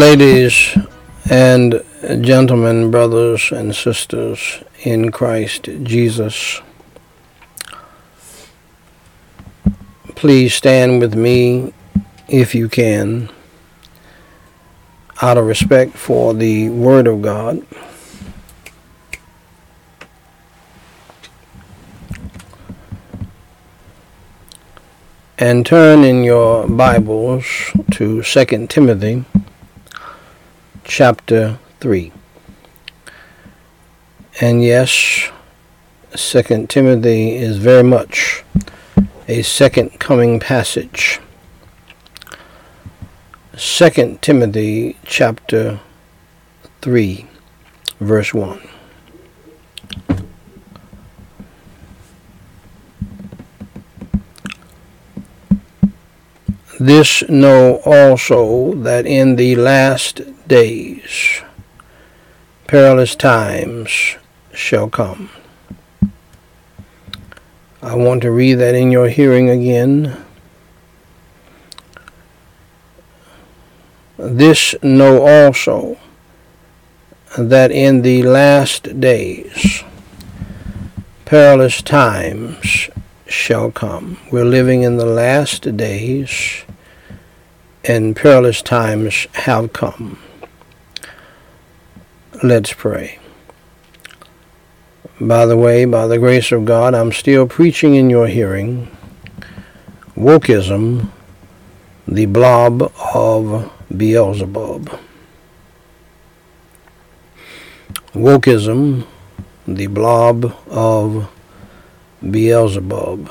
Ladies and gentlemen, brothers and sisters in Christ Jesus, please stand with me if you can, out of respect for the Word of God. And turn in your Bibles to 2 Timothy chapter 3. And yes, 2 Timothy is very much a second coming passage. 2 Timothy chapter 3 verse 1. This know also that in the last days perilous times shall come. I want to read that in your hearing again. This know also that in the last days perilous times shall come. We're living in the last days and perilous times have come. Let's pray. By the way, by the grace of God, I'm still preaching in your hearing wokeism, the blob of Beelzebub. Wokeism, the blob of Beelzebub.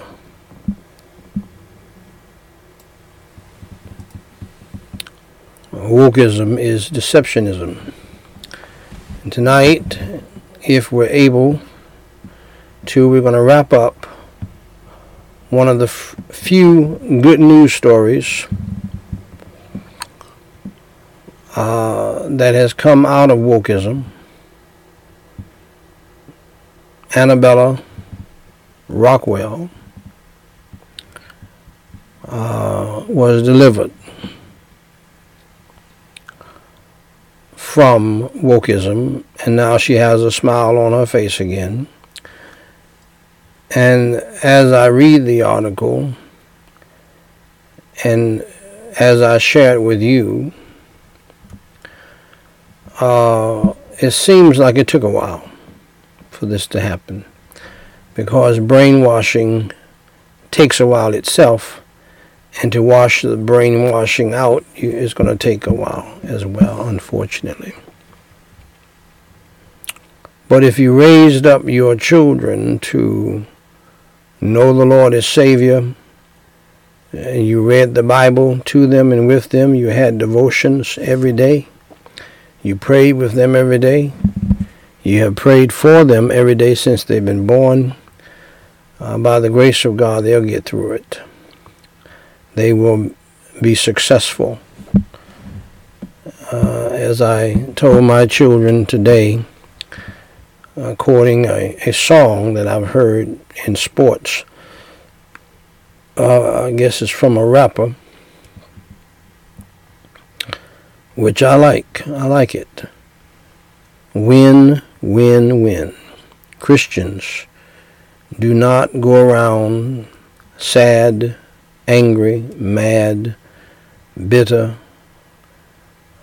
wokeism is deceptionism. Tonight, if we're able to, we're going to wrap up one of the f- few good news stories uh, that has come out of wokeism. Annabella Rockwell uh, was delivered from wokeism, and now she has a smile on her face again. And as I read the article, and as I share it with you, uh, it seems like it took a while for this to happen because brainwashing takes a while itself and to wash the brainwashing out is going to take a while as well, unfortunately. But if you raised up your children to know the Lord as Savior, and you read the Bible to them and with them, you had devotions every day, you prayed with them every day, you have prayed for them every day since they've been born, uh, by the grace of God, they'll get through it they will be successful. Uh, as I told my children today, quoting a, a song that I've heard in sports, uh, I guess it's from a rapper, which I like. I like it. Win, win, win. Christians do not go around sad, angry, mad, bitter,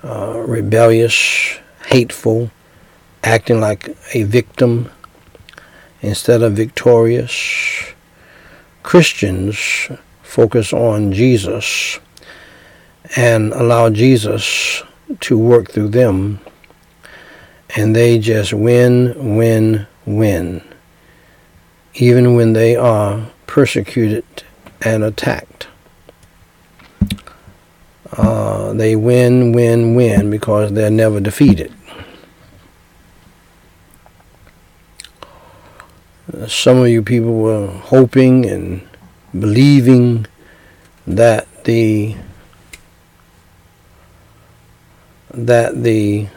uh, rebellious, hateful, acting like a victim instead of victorious. Christians focus on Jesus and allow Jesus to work through them, and they just win, win, win, even when they are persecuted and attacked. Uh, they win, win, win because they're never defeated. Some of you people were hoping and believing that the that the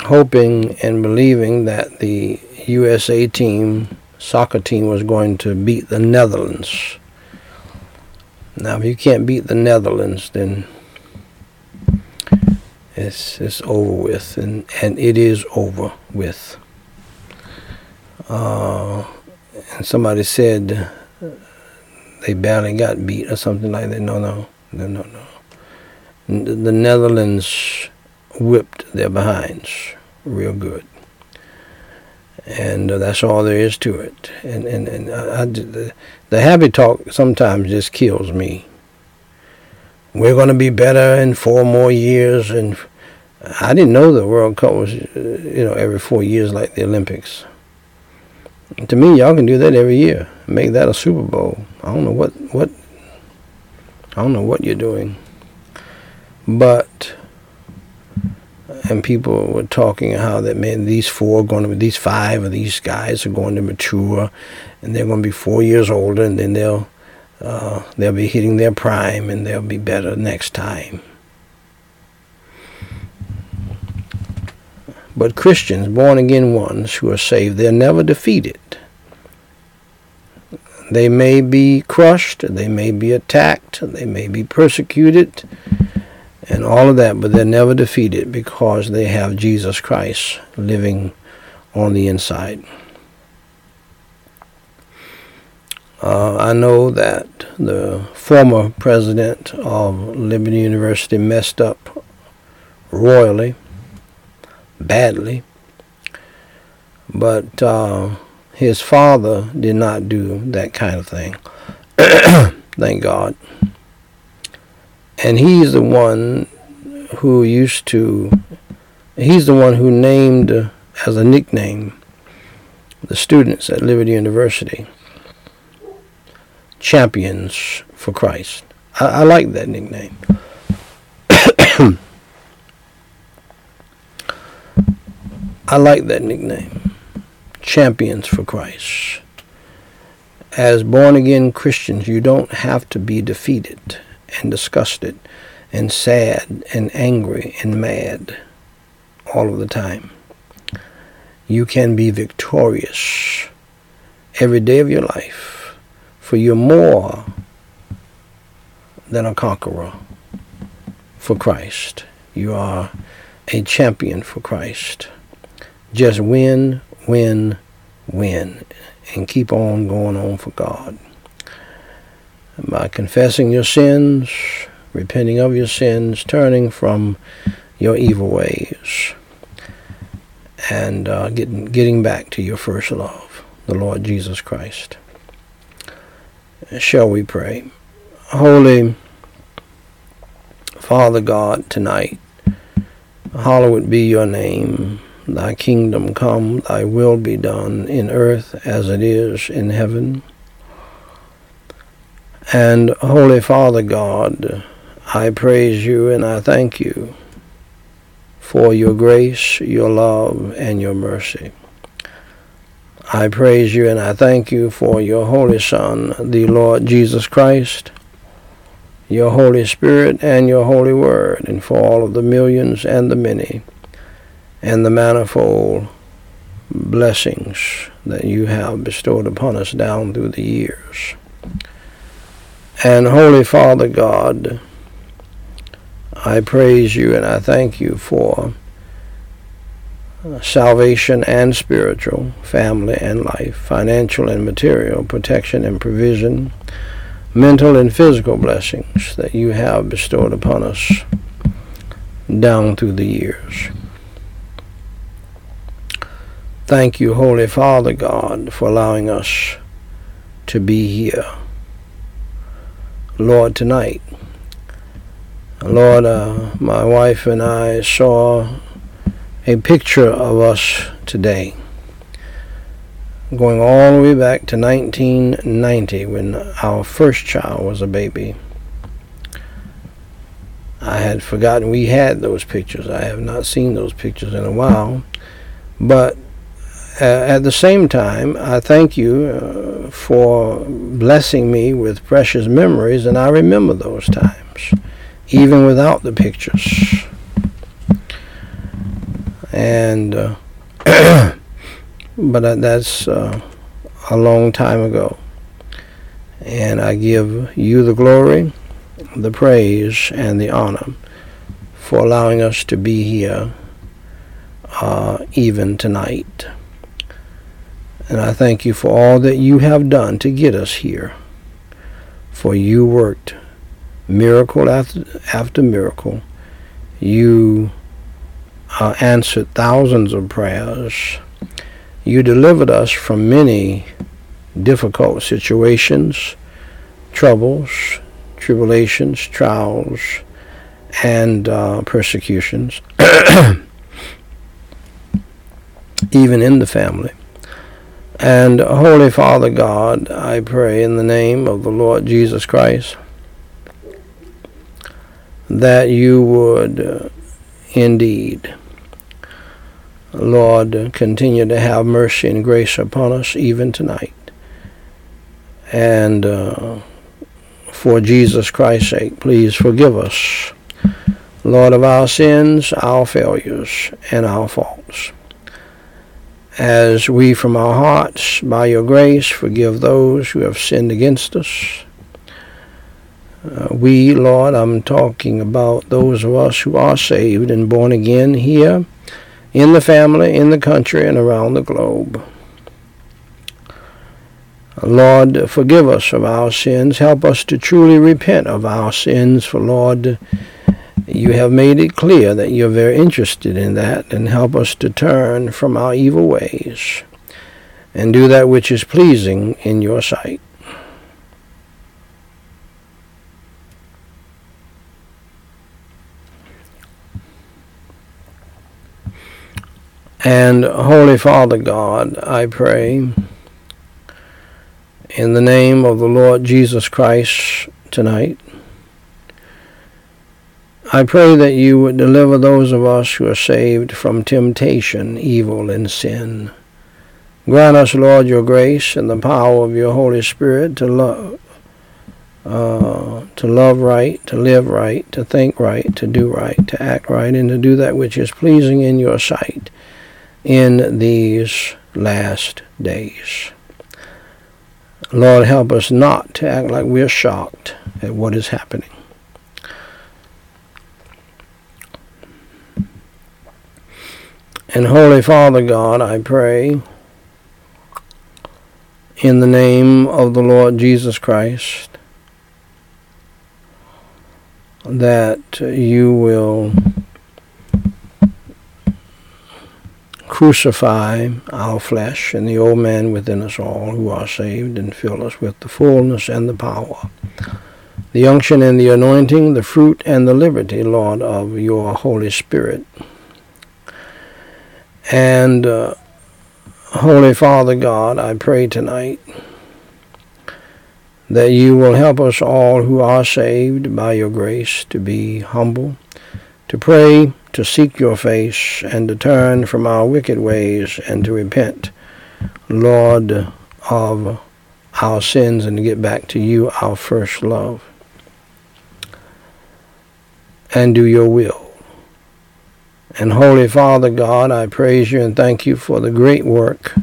hoping and believing that the USA team soccer team was going to beat the Netherlands. Now, if you can't beat the Netherlands, then it's it's over with, and and it is over with. Uh, and somebody said they barely got beat or something like that. No, no, no, no, no. The Netherlands whipped their behinds real good. And uh, that's all there is to it. And and, and I, I, the, the happy talk sometimes just kills me. We're going to be better in four more years. And I didn't know the World Cup was, uh, you know, every four years like the Olympics. To me, y'all can do that every year. Make that a Super Bowl. I don't know what what. I don't know what you're doing. But and people were talking how that man these four are going to these five of these guys are going to mature and they're going to be four years older and then they'll uh, they'll be hitting their prime and they'll be better next time. But Christians born again ones who are saved they're never defeated. They may be crushed they may be attacked they may be persecuted and all of that, but they're never defeated because they have Jesus Christ living on the inside. Uh, I know that the former president of Liberty University messed up royally, badly, but uh, his father did not do that kind of thing. Thank God. And he's the one who used to, he's the one who named uh, as a nickname the students at Liberty University champions for Christ. I, I like that nickname. I like that nickname. Champions for Christ. As born again Christians, you don't have to be defeated and disgusted and sad and angry and mad all of the time. You can be victorious every day of your life, for you're more than a conqueror for Christ. You are a champion for Christ. Just win, win, win, and keep on going on for God by confessing your sins, repenting of your sins, turning from your evil ways, and uh, getting, getting back to your first love, the Lord Jesus Christ. Shall we pray? Holy Father God, tonight, hallowed be your name. Thy kingdom come, thy will be done in earth as it is in heaven. And Holy Father God, I praise you and I thank you for your grace, your love, and your mercy. I praise you and I thank you for your Holy Son, the Lord Jesus Christ, your Holy Spirit, and your Holy Word, and for all of the millions and the many, and the manifold blessings that you have bestowed upon us down through the years. And Holy Father God, I praise you and I thank you for salvation and spiritual, family and life, financial and material, protection and provision, mental and physical blessings that you have bestowed upon us down through the years. Thank you, Holy Father God, for allowing us to be here Lord, tonight. Lord, uh, my wife and I saw a picture of us today, going all the way back to 1990 when our first child was a baby. I had forgotten we had those pictures. I have not seen those pictures in a while. But at the same time, I thank you uh, for blessing me with precious memories, and I remember those times, even without the pictures. And, uh, but that's uh, a long time ago. And I give you the glory, the praise, and the honor for allowing us to be here uh, even tonight. And I thank you for all that you have done to get us here. For you worked miracle after, after miracle. You uh, answered thousands of prayers. You delivered us from many difficult situations, troubles, tribulations, trials, and uh, persecutions, even in the family. And Holy Father God, I pray in the name of the Lord Jesus Christ that you would uh, indeed, Lord, continue to have mercy and grace upon us even tonight. And uh, for Jesus Christ's sake, please forgive us, Lord, of our sins, our failures, and our faults as we from our hearts, by your grace, forgive those who have sinned against us. Uh, we, Lord, I'm talking about those of us who are saved and born again here, in the family, in the country, and around the globe. Lord, forgive us of our sins. Help us to truly repent of our sins, for Lord, you have made it clear that you're very interested in that and help us to turn from our evil ways and do that which is pleasing in your sight. And Holy Father God, I pray in the name of the Lord Jesus Christ tonight I pray that you would deliver those of us who are saved from temptation, evil, and sin. Grant us, Lord, your grace and the power of your Holy Spirit to love, uh, to love right, to live right, to think right, to do right, to act right, and to do that which is pleasing in your sight in these last days. Lord, help us not to act like we're shocked at what is happening. And Holy Father God, I pray in the name of the Lord Jesus Christ that you will crucify our flesh and the old man within us all who are saved and fill us with the fullness and the power, the unction and the anointing, the fruit and the liberty, Lord, of your Holy Spirit. And uh, Holy Father God, I pray tonight that you will help us all who are saved by your grace to be humble, to pray, to seek your face, and to turn from our wicked ways and to repent, Lord, of our sins and to get back to you, our first love, and do your will. And Holy Father God, I praise you and thank you for the great work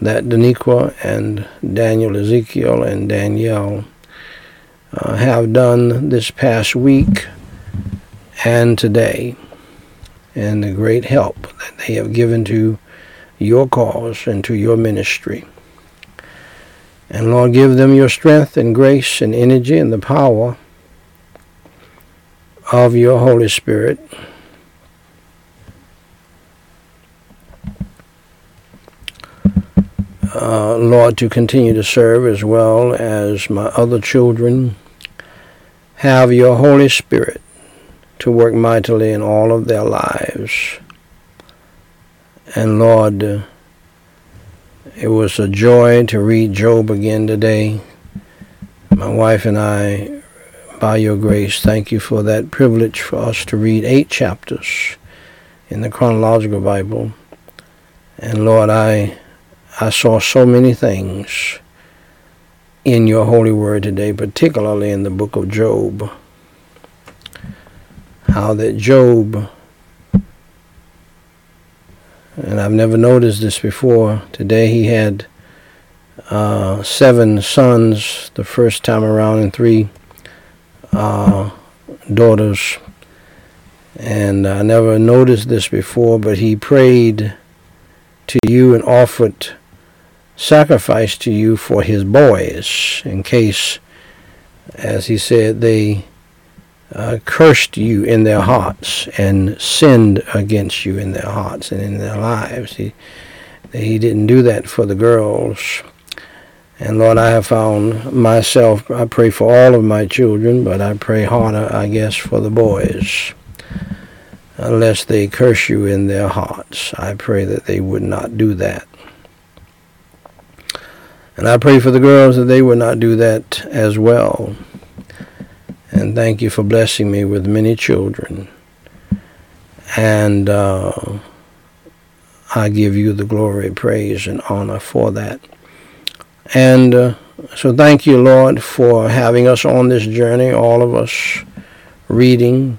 that Daniqua and Daniel Ezekiel and Danielle uh, have done this past week and today, and the great help that they have given to your cause and to your ministry. And Lord, give them your strength and grace and energy and the power of your Holy Spirit uh, Lord, to continue to serve as well as my other children. Have your Holy Spirit to work mightily in all of their lives. And Lord, it was a joy to read Job again today. My wife and I, by your grace, thank you for that privilege for us to read eight chapters in the chronological Bible. And Lord, I I saw so many things in your holy word today, particularly in the book of Job. How that Job, and I've never noticed this before, today he had uh, seven sons the first time around and three uh, daughters. And I never noticed this before, but he prayed to you and offered sacrifice to you for his boys in case, as he said, they uh, cursed you in their hearts and sinned against you in their hearts and in their lives. He, he didn't do that for the girls. And Lord, I have found myself, I pray for all of my children, but I pray harder, I guess, for the boys. Unless they curse you in their hearts. I pray that they would not do that. And I pray for the girls that they would not do that as well. And thank you for blessing me with many children. And uh, I give you the glory, praise, and honor for that. And uh, so thank you, Lord, for having us on this journey, all of us reading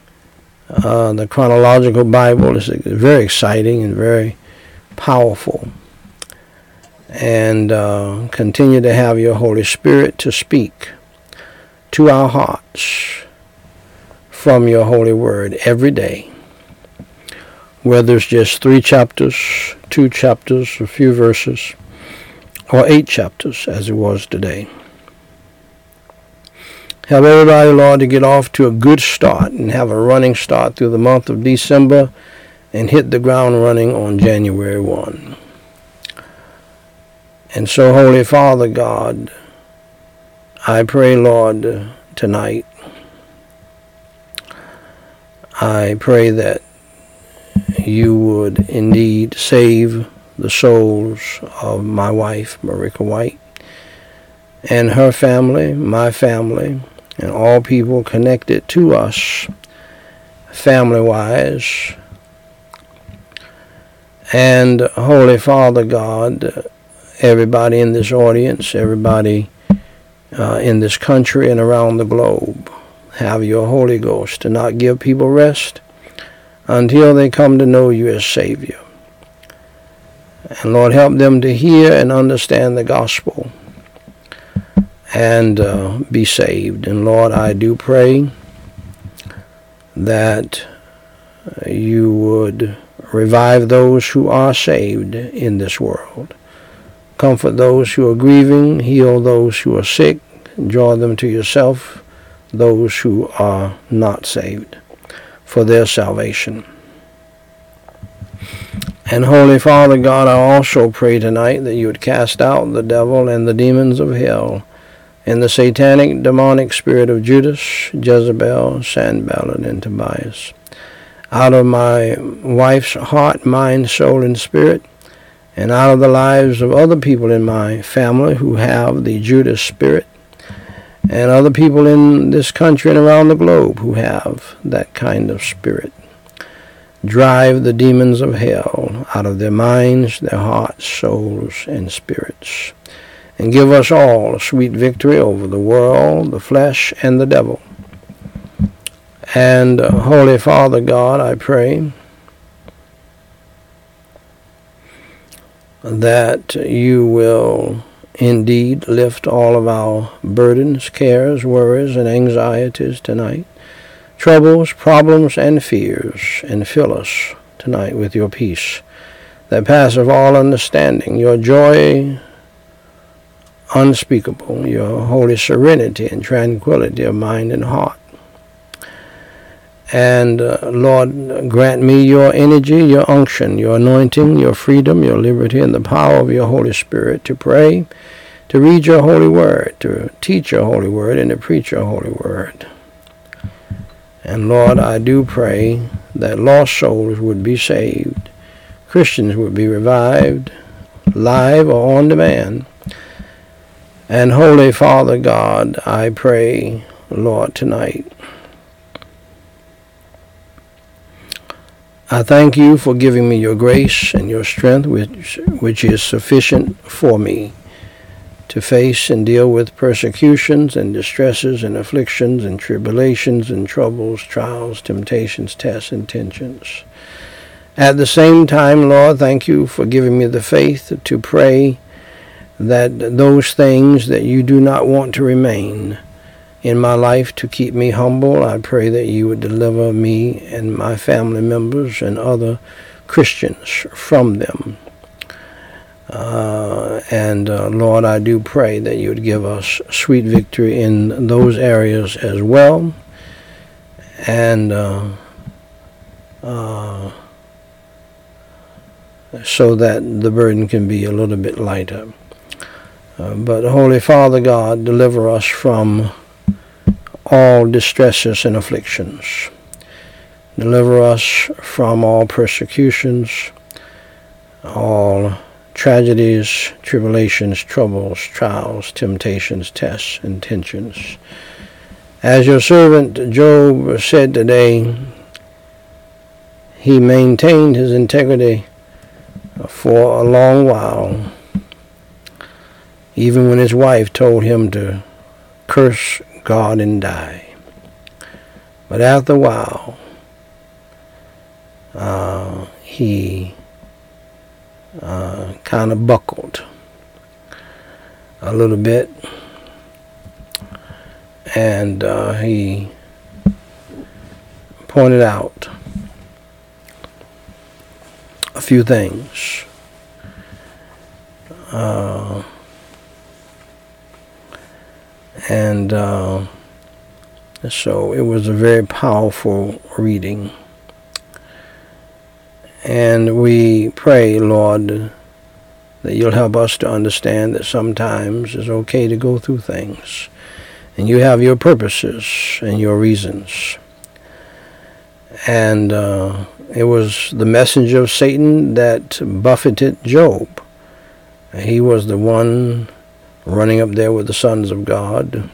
uh, the chronological Bible. is very exciting and very powerful. And uh, continue to have your Holy Spirit to speak to our hearts from your holy word every day. Whether it's just three chapters, two chapters, a few verses, or eight chapters as it was today. Help everybody, Lord, to get off to a good start and have a running start through the month of December and hit the ground running on January 1. And so, Holy Father God, I pray, Lord, tonight, I pray that you would indeed save the souls of my wife, Marika White, and her family, my family, and all people connected to us, family-wise. And Holy Father God, everybody in this audience, everybody uh, in this country and around the globe. Have your Holy Ghost to not give people rest until they come to know you as Savior. And Lord, help them to hear and understand the gospel and uh, be saved. And Lord, I do pray that you would revive those who are saved in this world. Comfort those who are grieving, heal those who are sick, draw them to yourself, those who are not saved, for their salvation. And Holy Father God, I also pray tonight that you would cast out the devil and the demons of hell and the satanic demonic spirit of Judas, Jezebel, Sanballat, and Tobiah out of my wife's heart, mind, soul, and spirit, and out of the lives of other people in my family who have the Judas spirit, and other people in this country and around the globe who have that kind of spirit. Drive the demons of hell out of their minds, their hearts, souls, and spirits. And give us all a sweet victory over the world, the flesh, and the devil. And uh, Holy Father God, I pray that you will indeed lift all of our burdens, cares, worries, and anxieties tonight, troubles, problems, and fears, and fill us tonight with your peace that passeth all understanding, your joy unspeakable, your holy serenity and tranquility of mind and heart. And uh, Lord, grant me your energy, your unction, your anointing, your freedom, your liberty, and the power of your Holy Spirit to pray, to read your holy word, to teach your holy word, and to preach your holy word. And Lord, I do pray that lost souls would be saved, Christians would be revived, live or on demand. And Holy Father God, I pray, Lord, tonight I thank you for giving me your grace and your strength, which, which is sufficient for me to face and deal with persecutions and distresses and afflictions and tribulations and troubles, trials, temptations, tests, and tensions. At the same time, Lord, thank you for giving me the faith to pray that those things that you do not want to remain in my life to keep me humble, I pray that you would deliver me and my family members and other Christians from them. Uh, and uh, Lord, I do pray that you would give us sweet victory in those areas as well. And uh, uh so that the burden can be a little bit lighter. Uh, but Holy Father God, deliver us from all distresses and afflictions. Deliver us from all persecutions, all tragedies, tribulations, troubles, trials, temptations, tests, and tensions. As your servant Job said today, he maintained his integrity for a long while, even when his wife told him to curse God and die. But after a while, uh, he uh, kind of buckled a little bit and uh, he pointed out a few things. Uh, and uh, so it was a very powerful reading. And we pray, Lord, that you'll help us to understand that sometimes it's okay to go through things. And you have your purposes and your reasons. And uh, it was the messenger of Satan that buffeted Job. He was the one running up there with the sons of God.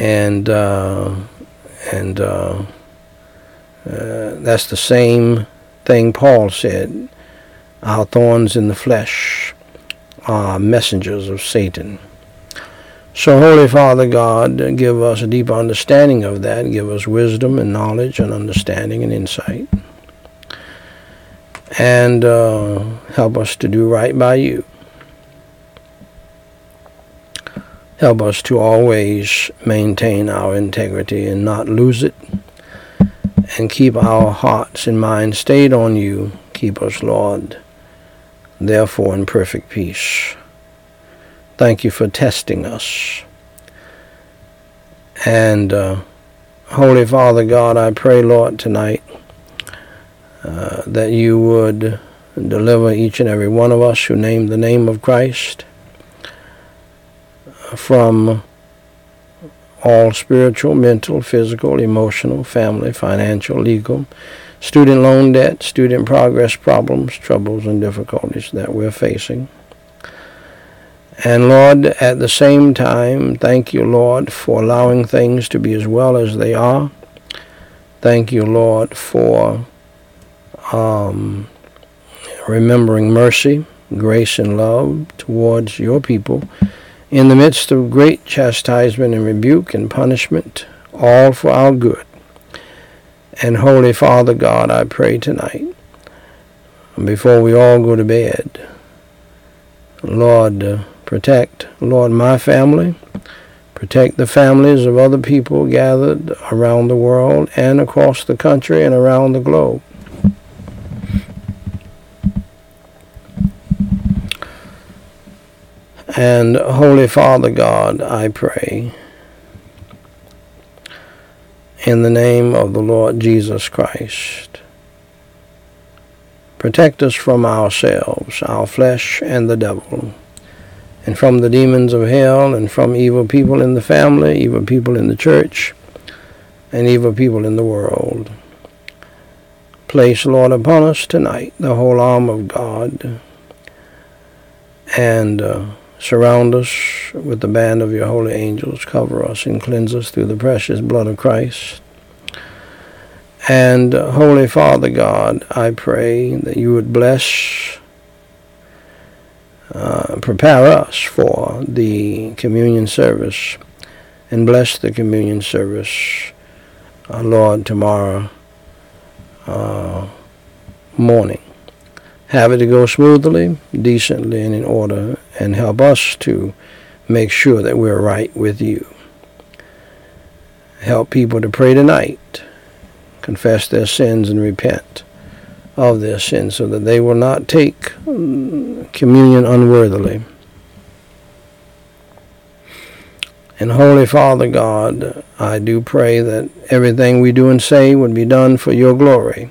And uh, and uh, uh, that's the same thing Paul said. Our thorns in the flesh are messengers of Satan. So, Holy Father God, give us a deep understanding of that. Give us wisdom and knowledge and understanding and insight. And uh, help us to do right by you. Help us to always maintain our integrity and not lose it. And keep our hearts and minds stayed on you. Keep us, Lord, therefore in perfect peace. Thank you for testing us. And uh, Holy Father God, I pray, Lord, tonight uh, that you would deliver each and every one of us who name the name of Christ from all spiritual, mental, physical, emotional, family, financial, legal, student loan debt, student progress problems, troubles, and difficulties that we're facing. And Lord, at the same time, thank you, Lord, for allowing things to be as well as they are. Thank you, Lord, for um, remembering mercy, grace, and love towards your people in the midst of great chastisement and rebuke and punishment, all for our good. And Holy Father God, I pray tonight, before we all go to bed, Lord, uh, Protect, Lord, my family. Protect the families of other people gathered around the world and across the country and around the globe. And Holy Father God, I pray, in the name of the Lord Jesus Christ, protect us from ourselves, our flesh, and the devil and from the demons of hell, and from evil people in the family, evil people in the church, and evil people in the world. Place, Lord, upon us tonight the whole arm of God, and uh, surround us with the band of your holy angels. Cover us and cleanse us through the precious blood of Christ. And, uh, Holy Father God, I pray that you would bless uh, prepare us for the communion service and bless the communion service, uh, Lord, tomorrow uh, morning. Have it to go smoothly, decently, and in order, and help us to make sure that we're right with you. Help people to pray tonight, confess their sins, and repent of their sins so that they will not take mm, communion unworthily. And Holy Father God, I do pray that everything we do and say would be done for your glory,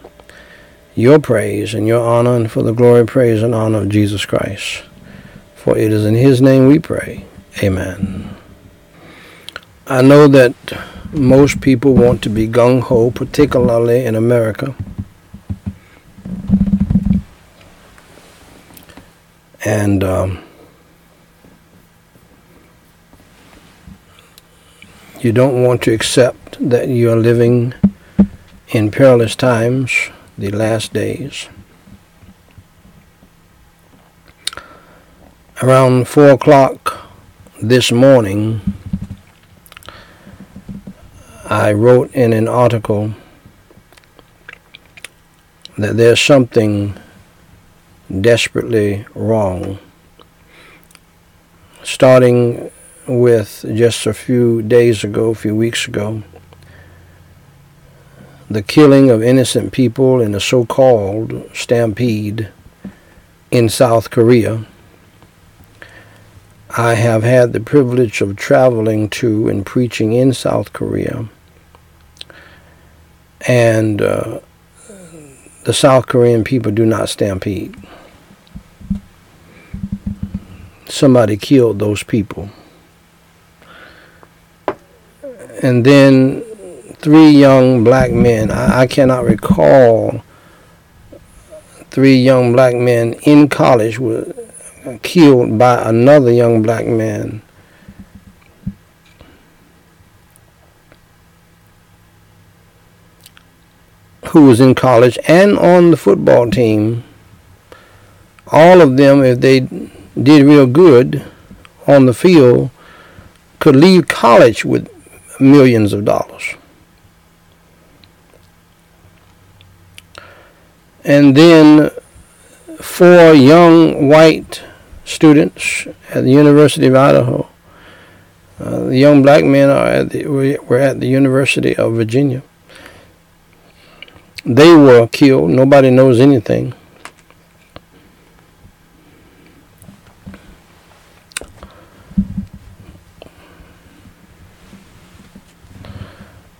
your praise and your honor, and for the glory, praise, and honor of Jesus Christ. For it is in his name we pray. Amen. I know that most people want to be gung ho, particularly in America. And um, you don't want to accept that you are living in perilous times, the last days. Around 4 o'clock this morning, I wrote in an article that there's something desperately wrong. Starting with just a few days ago, a few weeks ago, the killing of innocent people in a so-called stampede in South Korea. I have had the privilege of traveling to and preaching in South Korea. And uh, the South Korean people do not stampede. Somebody killed those people and then three young black men. I, I cannot recall three young black men in college were killed by another young black man. Who was in college and on the football team. All of them, if they did real good on the field, could leave college with millions of dollars. And then four young white students at the University of Idaho. Uh, the young black men are at the, were at the University of Virginia. They were killed. Nobody knows anything.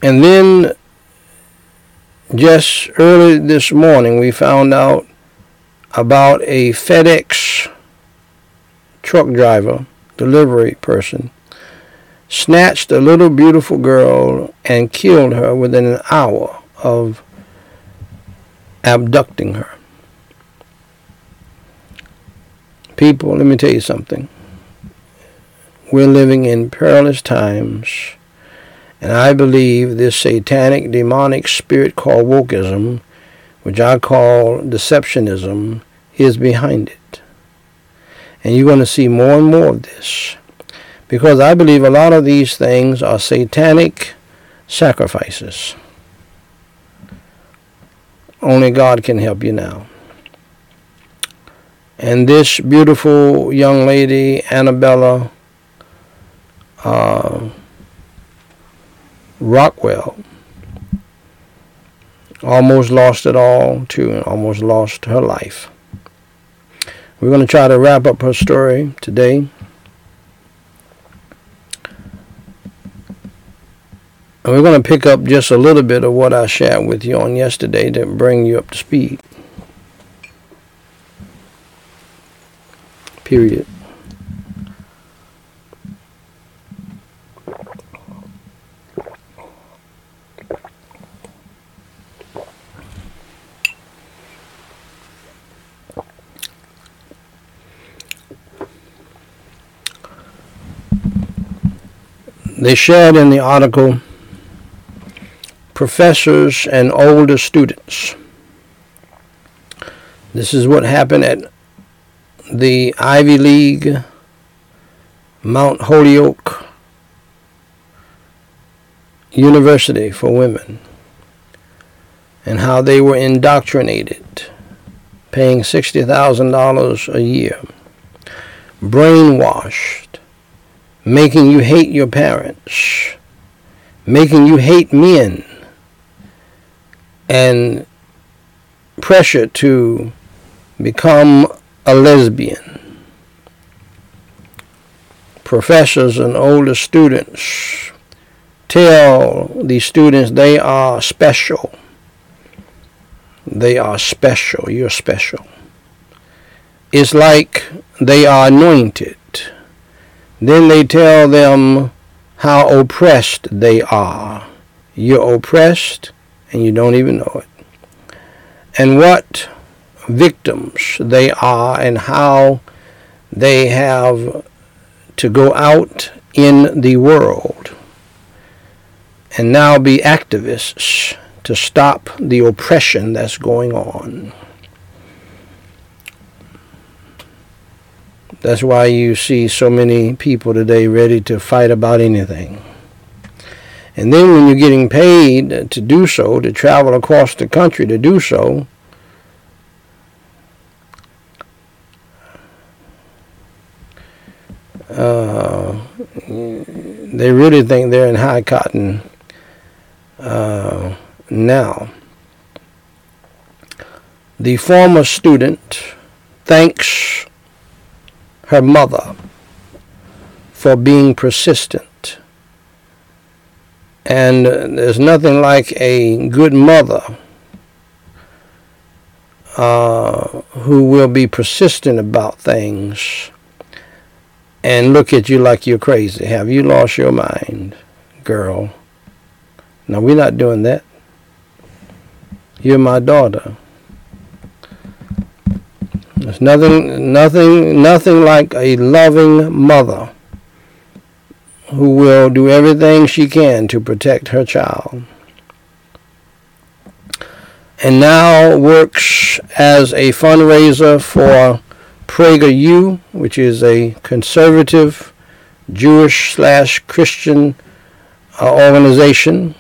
And then just early this morning, we found out about a FedEx truck driver, delivery person, snatched a little beautiful girl and killed her within an hour of abducting her. People, let me tell you something. We're living in perilous times and I believe this satanic, demonic spirit called wokeism, which I call deceptionism, is behind it. And you're going to see more and more of this. Because I believe a lot of these things are satanic sacrifices. Only God can help you now. And this beautiful young lady, Annabella, uh, Rockwell almost lost it all too and almost lost her life. We're going to try to wrap up her story today. And we're going to pick up just a little bit of what I shared with you on yesterday to bring you up to speed. Period. They shared in the article professors and older students. This is what happened at the Ivy League Mount Holyoke University for Women and how they were indoctrinated paying $60,000 a year, brainwashed, making you hate your parents, making you hate men, and pressure to become a lesbian. Professors and older students tell these students they are special. They are special. You're special. It's like they are anointed. Then they tell them how oppressed they are. You're oppressed and you don't even know it. And what victims they are and how they have to go out in the world and now be activists to stop the oppression that's going on. That's why you see so many people today ready to fight about anything. And then when you're getting paid to do so, to travel across the country to do so, uh, they really think they're in high cotton uh, now. The former student thanks her mother for being persistent. And there's nothing like a good mother uh, who will be persistent about things and look at you like you're crazy. Have you lost your mind, girl? No, we're not doing that. You're my daughter. There's nothing, nothing, nothing like a loving mother who will do everything she can to protect her child. And now works as a fundraiser for PragerU, which is a conservative Jewish slash Christian uh, organization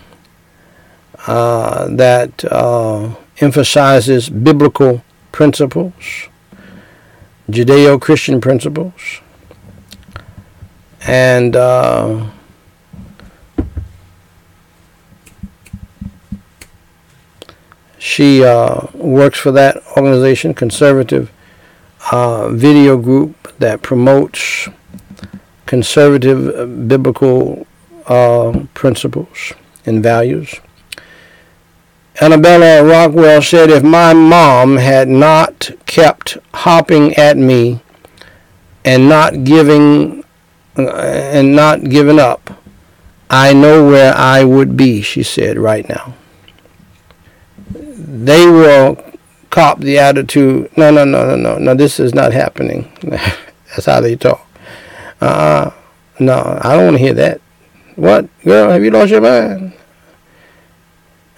uh, that uh, emphasizes biblical principles, Judeo Christian principles, and uh, she uh, works for that organization, conservative uh, video group that promotes conservative biblical principles and values. Annabella Rockwell said, if my mom had not kept hopping at me and not giving uh, and not giving up, I know where I would be, she said right now. They will cop the attitude, no, no, no, no, no, no, this is not happening. That's how they talk. Uh, no, I don't want to hear that. What? Girl, have you lost your mind?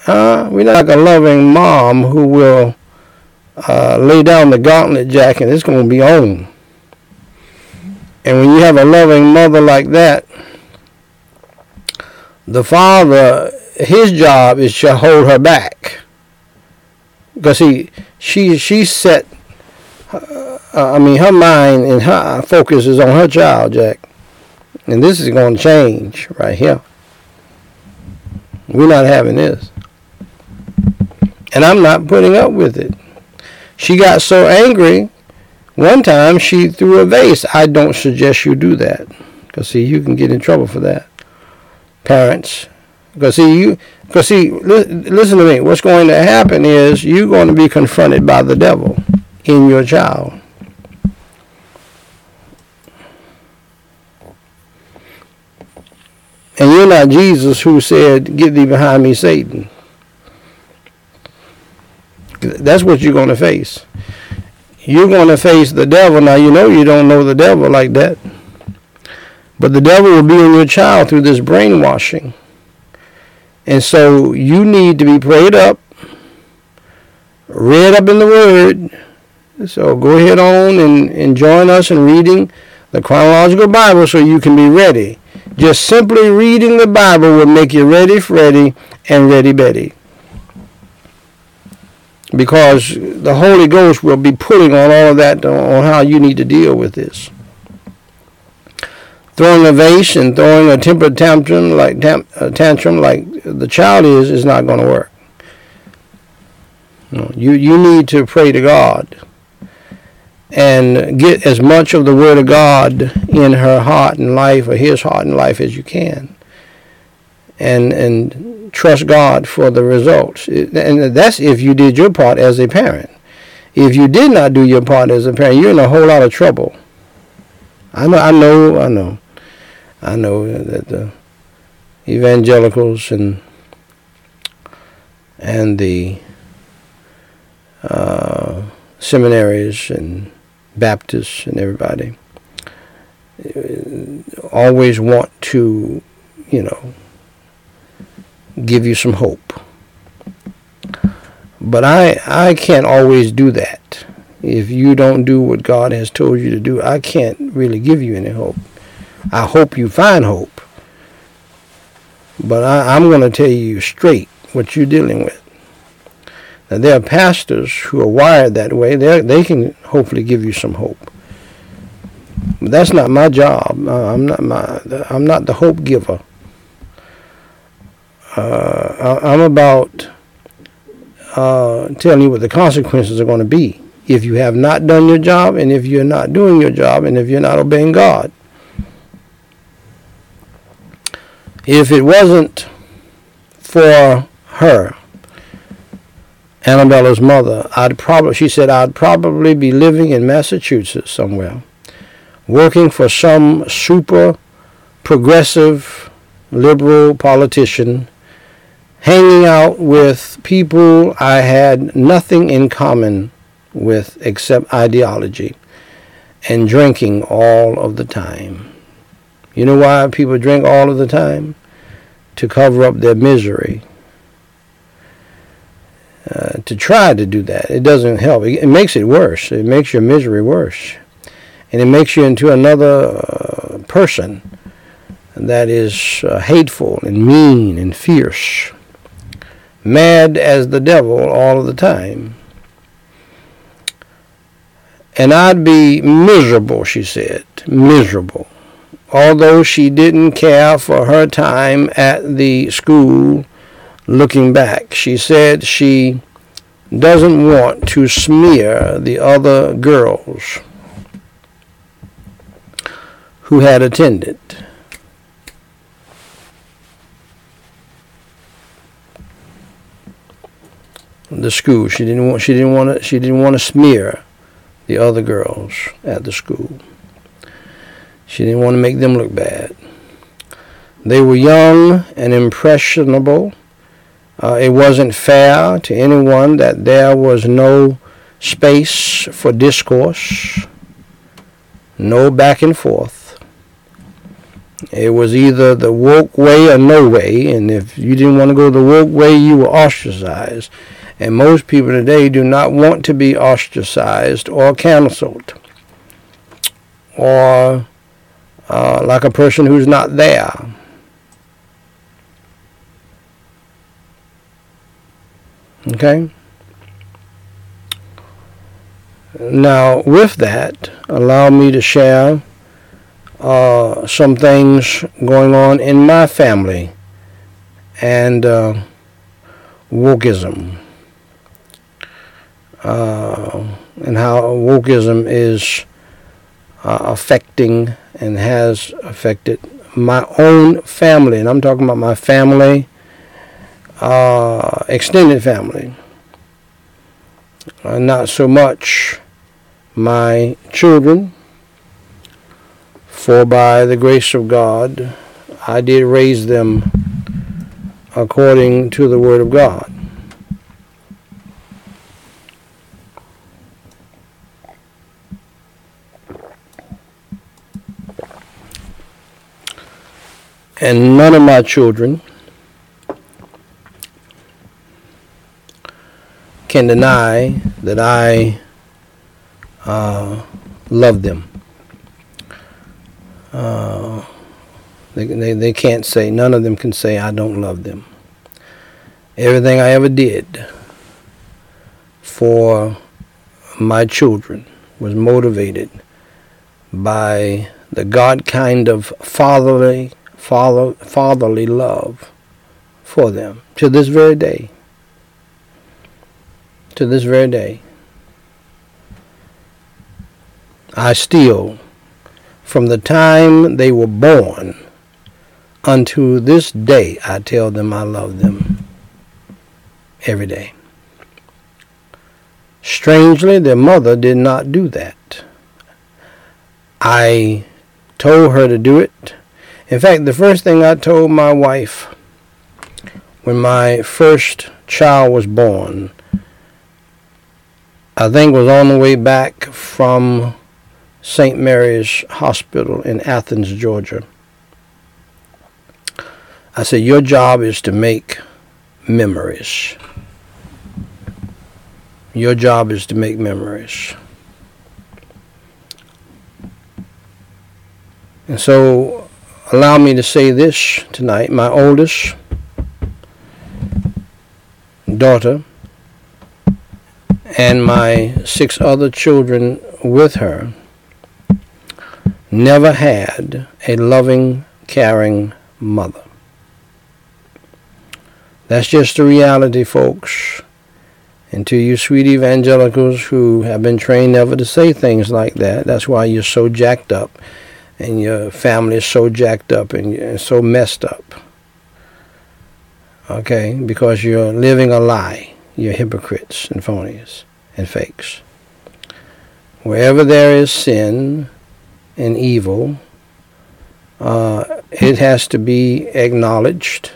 Uh, we're not like a loving mom who will uh, lay down the gauntlet jack and it's going to be on. And when you have a loving mother like that, the father, his job is to hold her back. Because he, she, she set, uh, I mean, her mind and her focus is on her child, Jack. And this is going to change right here. We're not having this. And I'm not putting up with it. She got so angry one time she threw a vase. I don't suggest you do that. Because see, you can get in trouble for that. Parents. Because see, you, because see, li- listen to me. What's going to happen is you're going to be confronted by the devil in your child. And you're not Jesus who said, Get thee behind me, Satan. That's what you're going to face. You're going to face the devil. Now, you know you don't know the devil like that. But the devil will be in your child through this brainwashing. And so you need to be prayed up, read up in the Word. So go ahead on and, and join us in reading the chronological Bible so you can be ready. Just simply reading the Bible will make you ready, Freddy, and ready, Betty. Because the Holy Ghost will be pulling on all of that on how you need to deal with this. Throwing a vase and throwing a temper tantrum like a uh, tantrum like the child is is not going to work. You you need to pray to God and get as much of the Word of God in her heart and life or his heart and life as you can. And and trust God for the results. And that's if you did your part as a parent. If you did not do your part as a parent, you're in a whole lot of trouble. I know, I know, I know. I know that the evangelicals and and the uh, seminaries and Baptists and everybody uh, always want to, you know, give you some hope. But I I can't always do that. If you don't do what God has told you to do, I can't really give you any hope. I hope you find hope. But I, I'm going to tell you straight what you're dealing with. Now, there are pastors who are wired that way. They they can hopefully give you some hope. But that's not my job. Uh, I'm not my. I'm not the hope giver. Uh, I, am about uh, telling you what the consequences are going to be if you have not done your job, and if you're not doing your job, and if you're not obeying God. If it wasn't for her Annabella's mother, I'd probably, she said, I'd probably be living in Massachusetts somewhere, working for some super progressive liberal politician, hanging out with people I had nothing in common with except ideology, and drinking all of the time. You know why people drink all of the time? To cover up their misery uh, to try to do that. It doesn't help. It, it, makes it worse. It makes your misery worse. And it makes you into another uh, person that is uh, hateful and mean and fierce. Mad as the devil all the time. And I'd be miserable, she said. Miserable. Although she didn't care for her time at the school looking back. She said she doesn't want to smear the other girls who had attended. The school. She didn't want she didn't want to she didn't want to smear the other girls at the school. She didn't want to make them look bad. They were young and impressionable uh, it wasn't fair to anyone that there was no space for discourse, no back and forth. It was either the woke way or no way, and if you didn't want to go the woke way, you were ostracized. And most people today do not want to be ostracized or canceled or uh, like a person who's not there. Okay? Now, with that, allow me to share uh, some things going on in my family and uh, wokeism. Uh, and how wokeism is uh, affecting and has affected my own family. And I'm talking about my family uh, extended family. Uh, not so much my children, for by the grace of God I did raise them according to the Word of God. And none of my children can deny that I uh, love them. Uh, they, they, they can't say, none of them can say, I don't love them. Everything I ever did for my children was motivated by the God kind of fatherly, father, fatherly love for them to this very day. To this very day. I still, from the time they were born unto this day, I tell them I love them every day. Strangely, their mother did not do that. I told her to do it. In fact, the first thing I told my wife when my first child was born, I think was on the way back from St. Mary's Hospital in Athens, Georgia. I said, Your job is to make memories. Your job is to make memories. And so, allow me to say this tonight. My oldest daughter and my six other children with her never had a loving, caring mother. That's just the reality, folks. And to you sweet evangelicals who have been trained never to say things like that, that's why you're so jacked up and your family is so jacked up and so messed up. Okay? Because you're living a lie. You're hypocrites and phonies and fakes. Wherever there is sin and evil, uh, it has to be acknowledged,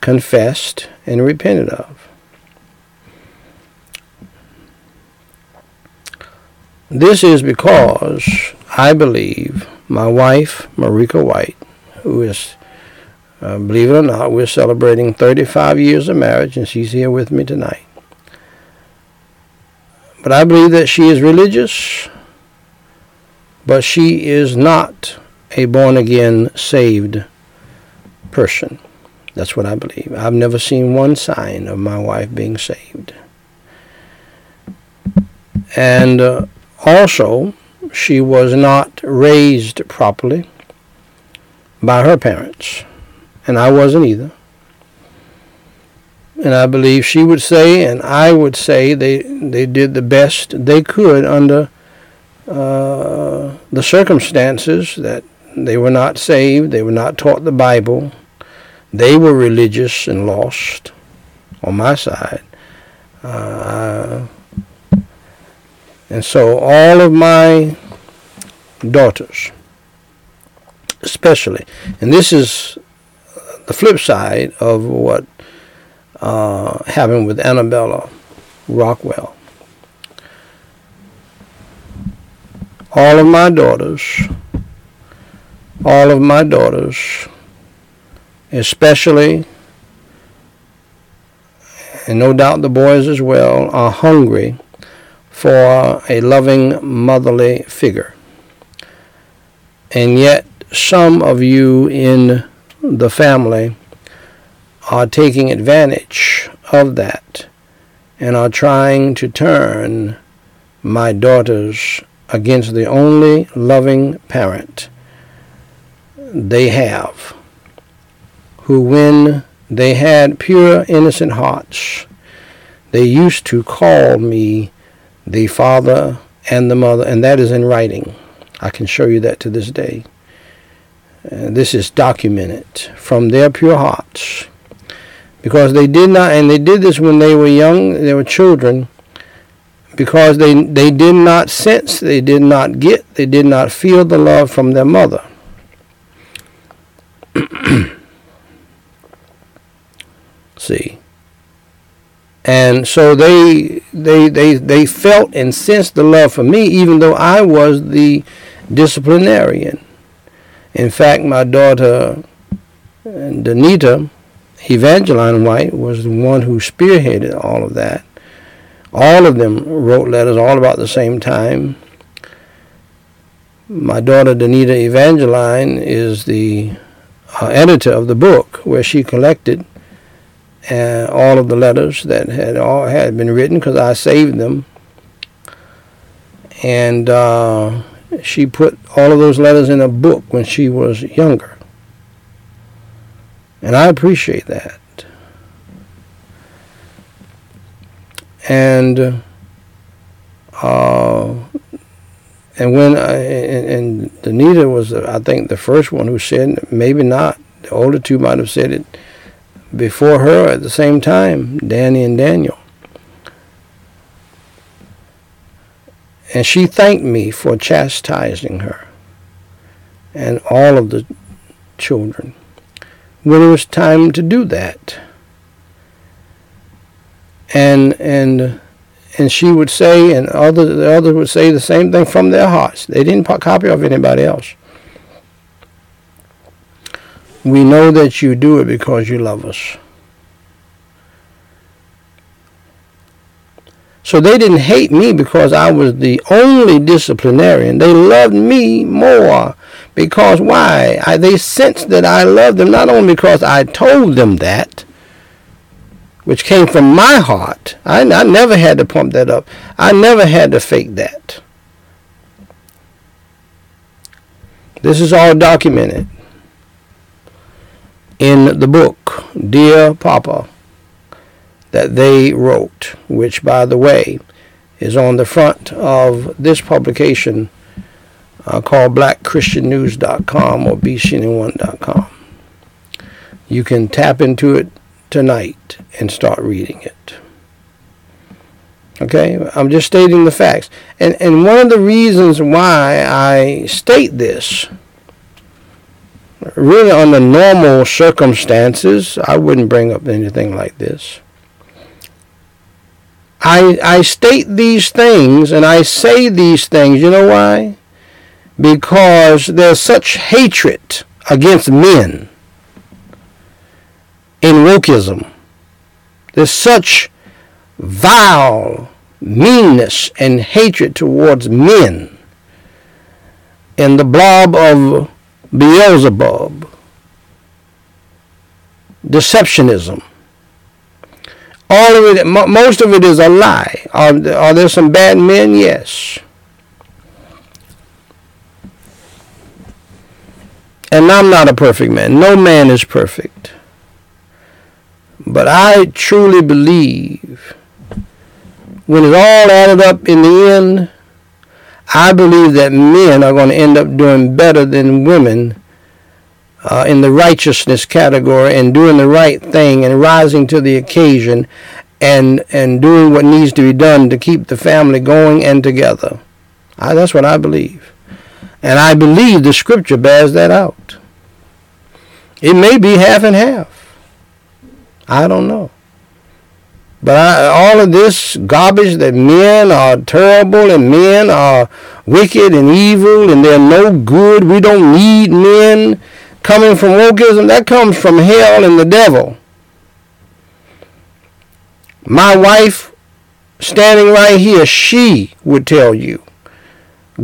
confessed, and repented of. This is because I believe my wife, Meriqua Whyte, who is, uh, believe it or not, we're celebrating 35 years of marriage, and she's here with me tonight. But I believe that she is religious, but she is not a born again, saved person. That's what I believe. I've never seen one sign of my wife being saved. And uh, also, she was not raised properly by her parents, and I wasn't either. And I believe she would say, and I would say, they, they did the best they could under uh, the circumstances that they were not saved, they were not taught the Bible, they were religious and lost on my side. Uh, and so all of my daughters, especially, and this is the flip side of what uh, happened with Annabella Rockwell. All of my daughters, all of my daughters, especially, and no doubt the boys as well, are hungry for a loving motherly figure. And yet, some of you in the family are taking advantage of that and are trying to turn my daughters against the only loving parent they have, who, when they had pure, innocent hearts, they used to call me the father and the mother, and that is in writing. I can show you that to this day. Uh, this is documented from their pure hearts. Because they did not, and they did this when they were young, they were children, because they, they did not sense, they did not get, they did not feel the love from their mother. See. And so they, they, they, they felt and sensed the love for me, even though I was the disciplinarian. In fact, my daughter, Danita Evangeline Whyte, was the one who spearheaded all of that. All of them wrote letters all about the same time. My daughter, Danita Evangeline, is the uh, editor of the book where she collected and all of the letters that had all had been written because I saved them. And uh, she put all of those letters in a book when she was younger. And I appreciate that. And uh, and when I, and, and Danita was, I think, the first one who said, maybe not. The older two might have said it before her at the same time, Danny and Daniel. And she thanked me for chastising her and all of the children when it was time to do that. And and and she would say, and other the others would say the same thing from their hearts. They didn't copy off anybody else. We know that you do it because you love us. So they didn't hate me because I was the only disciplinarian. They loved me more because why? I, they sensed that I loved them not only because I told them that, which came from my heart. I, I never had to pump that up. I never had to fake that. This is all documented in the book, Dear Papa, that they wrote, which, by the way, is on the front of this publication uh, called blackchristiannews.com or bcn1.com. You can tap into it tonight and start reading it. Okay, I'm just stating the facts. And, and one of the reasons why I state this really under normal circumstances, I wouldn't bring up anything like this. I, I state these things and I say these things, you know why? Because there's such hatred against men in wokeism. There's such vile meanness and hatred towards men in the blob of Beelzebub, deceptionism. All of it, most of it is a lie. Are, are there some bad men? Yes. And I'm not a perfect man. No man is perfect. But I truly believe when it's all added up in the end, I believe that men are going to end up doing better than women uh, in the righteousness category and doing the right thing and rising to the occasion and and doing what needs to be done to keep the family going and together. I, that's what I believe. And I believe the scripture bears that out. It may be half and half. I don't know. But I, all of this garbage that men are terrible and men are wicked and evil and they're no good, we don't need men coming from wokeism, that comes from hell and the devil. My wife, standing right here, she would tell you.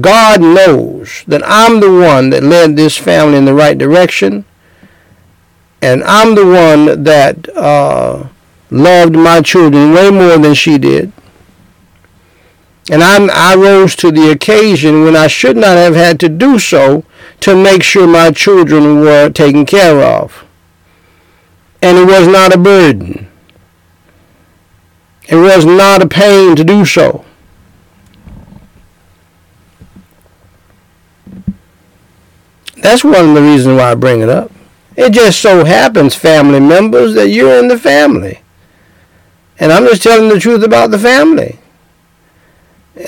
God knows that I'm the one that led this family in the right direction. And I'm the one that uh, loved my children way more than she did. And I, I rose to the occasion when I should not have had to do so to make sure my children were taken care of. And it was not a burden. It was not a pain to do so. That's one of the reasons why I bring it up. It just so happens, family members, that you're in the family. And I'm just telling the truth about the family.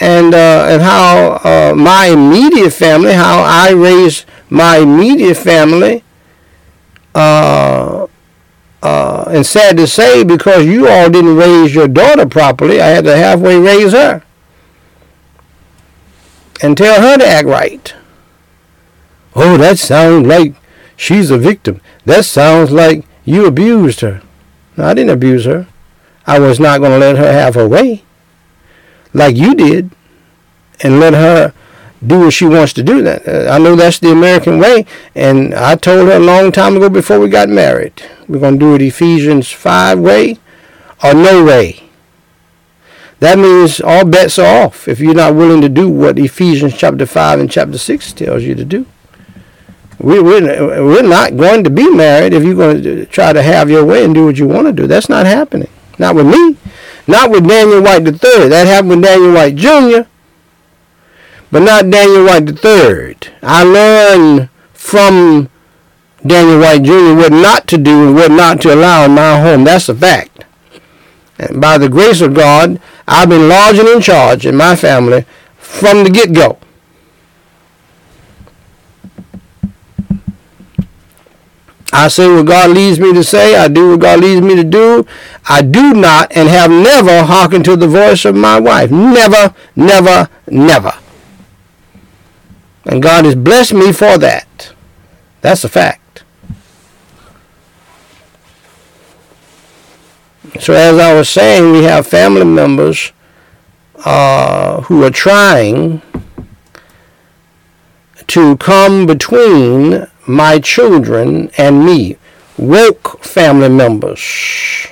And, uh, and how uh, my immediate family, how I raised my immediate family, uh, uh, and sad to say, because you all didn't raise your daughter properly, I had to halfway raise her. And tell her to act right. Oh, that sounds like she's a victim. That sounds like you abused her. No, I didn't abuse her. I was not going to let her have her way like you did and let her do what she wants to do. That uh, I know that's the American way, and I told her a long time ago before we got married, we're going to do it Ephesians five way or no way. That means all bets are off if you're not willing to do what Ephesians chapter 5 and chapter 6 tells you to do. We, we're, we're not going to be married if you're going to try to have your way and do what you want to do. That's not happening. Not with me. Not with Daniel Whyte III. That happened with Daniel Whyte Jr., but not Daniel Whyte III. I learned from Daniel Whyte Jr. what not to do and what not to allow in my home. That's a fact. And by the grace of God, I've been large and in charge in my family from the get-go. I say what God leads me to say. I do what God leads me to do. I do not and have never hearkened to the voice of my wife. Never, never, never. And God has blessed me for that. That's a fact. So as I was saying, we have family members uh, who are trying to come between my children and me, woke family members,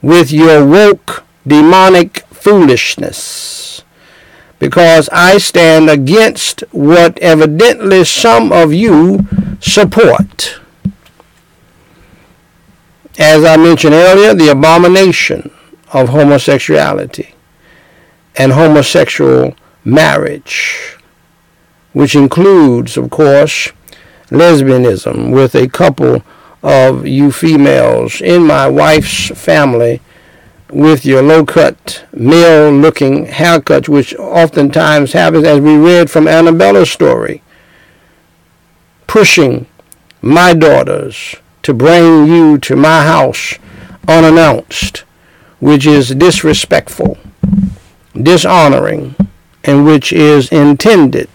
with your woke demonic foolishness. Because I stand against what evidently some of you support. As I mentioned earlier, the abomination of homosexuality and homosexual marriage, which includes, of course, lesbianism with a couple of you females in my wife's family with your low-cut, male-looking haircuts, which oftentimes happens, as we read from Annabella's story, pushing my daughters to bring you to my house unannounced, which is disrespectful, dishonoring, and which is intended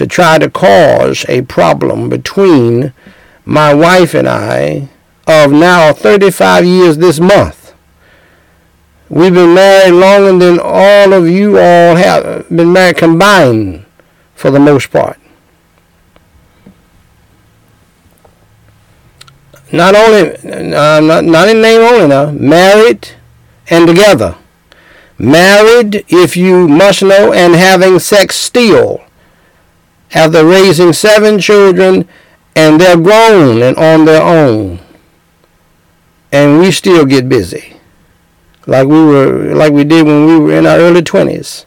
to try to cause a problem between my wife and I of now 35 years this month. We've been married longer than all of you all have been married combined for the most part. Not only, uh, not, not in name only now, married and together. Married, if you must know, and having sex still after raising seven children and they're grown and on their own. And we still get busy. Like we were like we did when we were in our early twenties.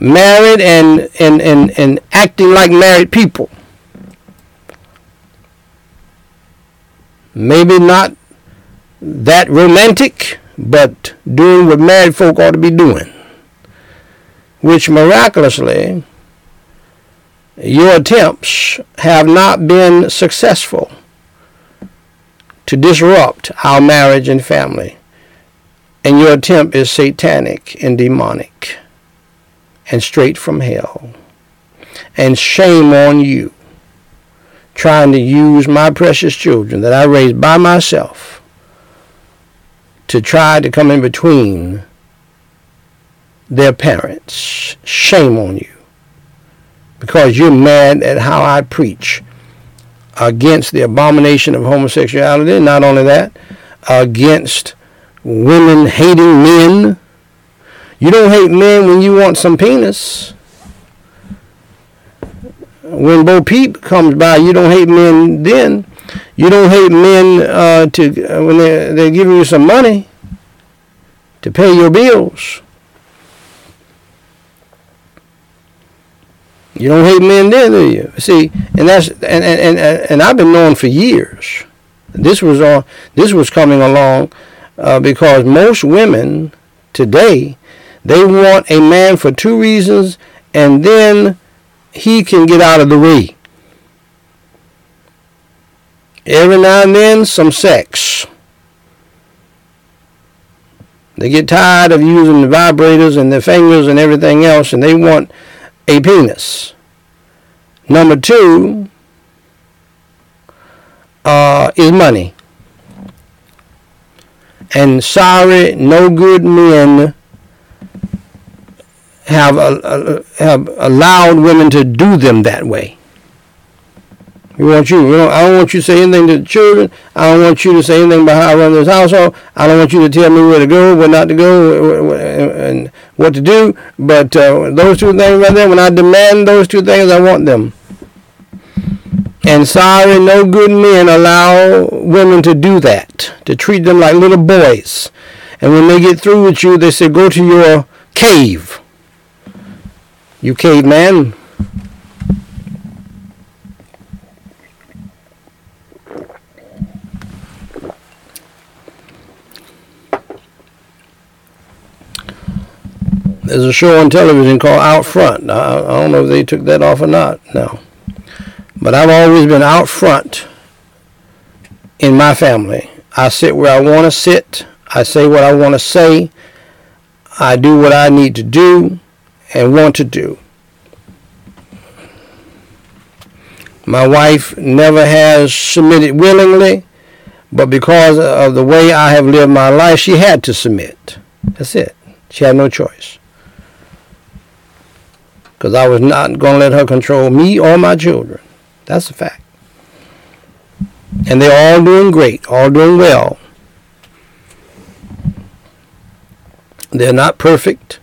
Married and, and, and, and acting like married people. Maybe not that romantic, but doing what married folk ought to be doing which miraculously your attempts have not been successful to disrupt our marriage and family. And your attempt is satanic and demonic and straight from hell. And shame on you trying to use my precious children that I raised by myself to try to come in between their parents. Shame on you. Because you're mad at how I preach against the abomination of homosexuality. Not only that, against women hating men. You don't hate men when you want some penis. When Bo Peep comes by, you don't hate men then. You don't hate men uh, to uh, when they're, they're giving you some money to pay your bills. You don't hate men then, do you? See, and that's and and and, and I've been knowing for years. This was on. This was coming along uh, because most women today they want a man for two reasons, and then he can get out of the way. Every now and then, some sex. They get tired of using the vibrators and their fingers and everything else, and they want a penis. Number two uh, is money. And sorry, no good men have, uh, have allowed women to do them that way. We want you. We don't, I don't want you to say anything to the children. I don't want you to say anything about how I run this household. I don't want you to tell me where to go, where not to go, and what to do. But uh, those two things right there, when I demand those two things, I want them. And sorry, no good men allow women to do that, to treat them like little boys. And when they get through with you, they say, go to your cave. You caveman. There's a show on television called Out Front. I, I don't know if they took that off or not now. But I've always been out front in my family. I sit where I want to sit. I say what I want to say. I do what I need to do and want to do. My wife never has submitted willingly, but because of the way I have lived my life, she had to submit. That's it. She had no choice because I was not going to let her control me or my children. That's a fact. And they're all doing great, all doing well. They're not perfect,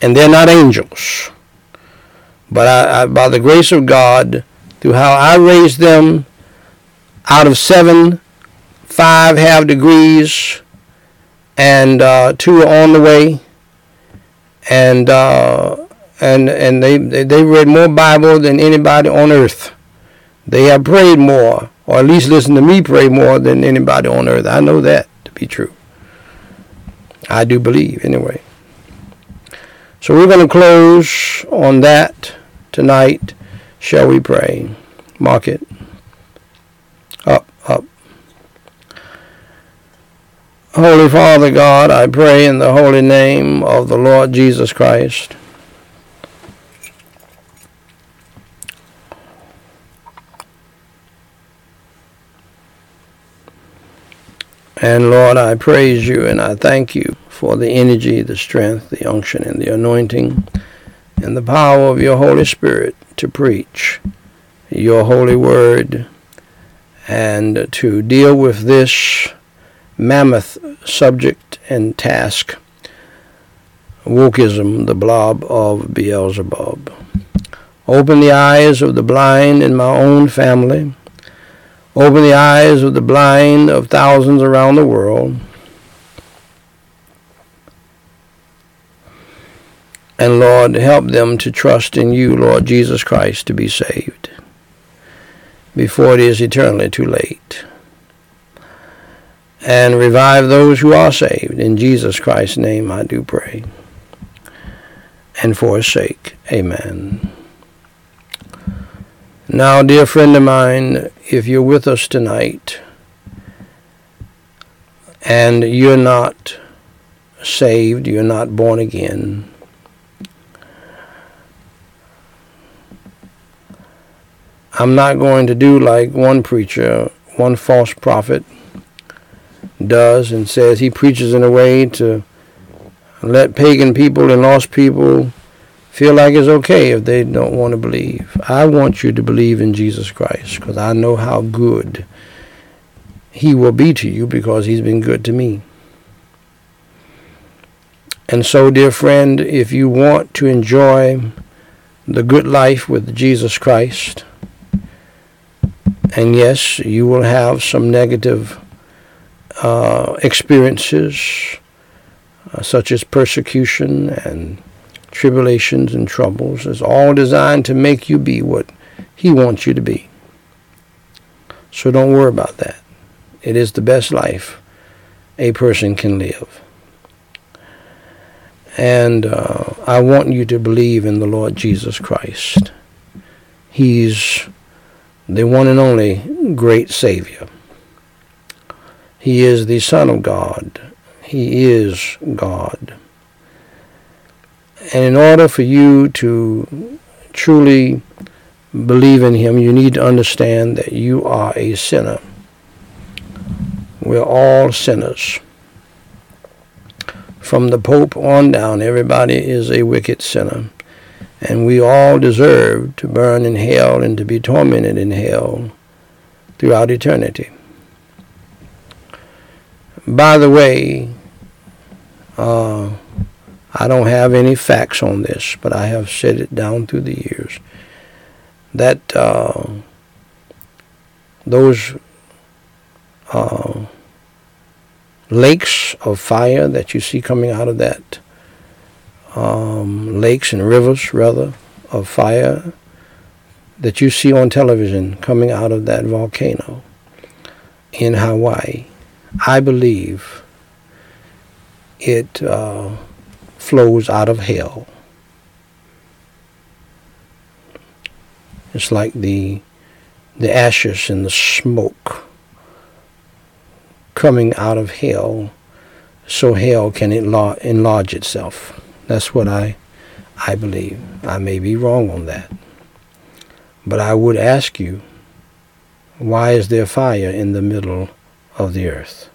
and they're not angels. But I, I, by the grace of God, through how I raised them, out of seven, five have degrees, and uh, two are on the way. And uh, and and they they read more Bible than anybody on earth. They have prayed more, or at least listened to me pray more than anybody on earth. I know that to be true. I do believe anyway. So we're going to close on that tonight. Shall we pray? Mark it. Up, up. Holy Father God, I pray in the holy name of the Lord Jesus Christ And Lord, I praise you and I thank you for the energy, the strength, the unction, and the anointing, and the power of your Holy Spirit to preach your holy word and to deal with this mammoth subject and task wokeism, the blob of Beelzebub. Open the eyes of the blind in my own family Open the eyes of the blind of thousands around the world. And Lord, help them to trust in you, Lord Jesus Christ, to be saved before it is eternally too late. And revive those who are saved. In Jesus Christ's name I do pray. And for his sake, amen. Now, dear friend of mine, if you're with us tonight and you're not saved, you're not born again, I'm not going to do like one preacher, one false prophet does and says he preaches in a way to let pagan people and lost people feel like it's okay if they don't want to believe. I want you to believe in Jesus Christ because I know how good he will be to you because he's been good to me. And so, dear friend, if you want to enjoy the good life with Jesus Christ, and yes, you will have some negative uh, experiences, uh, such as persecution and tribulations and troubles is all designed to make you be what He wants you to be. So don't worry about that. It is the best life a person can live. And uh, I want you to believe in the Lord Jesus Christ. He's the one and only great Savior. He is the Son of God. He is God. And in order for you to truly believe in Him, you need to understand that you are a sinner. We're all sinners. from the Pope on down, everybody is a wicked sinner. And we all deserve to burn in hell and to be tormented in hell throughout eternity. By the way, uh, I don't have any facts on this, but I have said it down through the years that uh, those uh, lakes of fire that you see coming out of that um, lakes and rivers, rather, of fire that you see on television coming out of that volcano in Hawaii, I believe it uh, flows out of hell. It's like the the ashes and the smoke coming out of hell so hell can enlarge itself. That's what I I believe. I may be wrong on that. But I would ask you, why is there fire in the middle of the earth?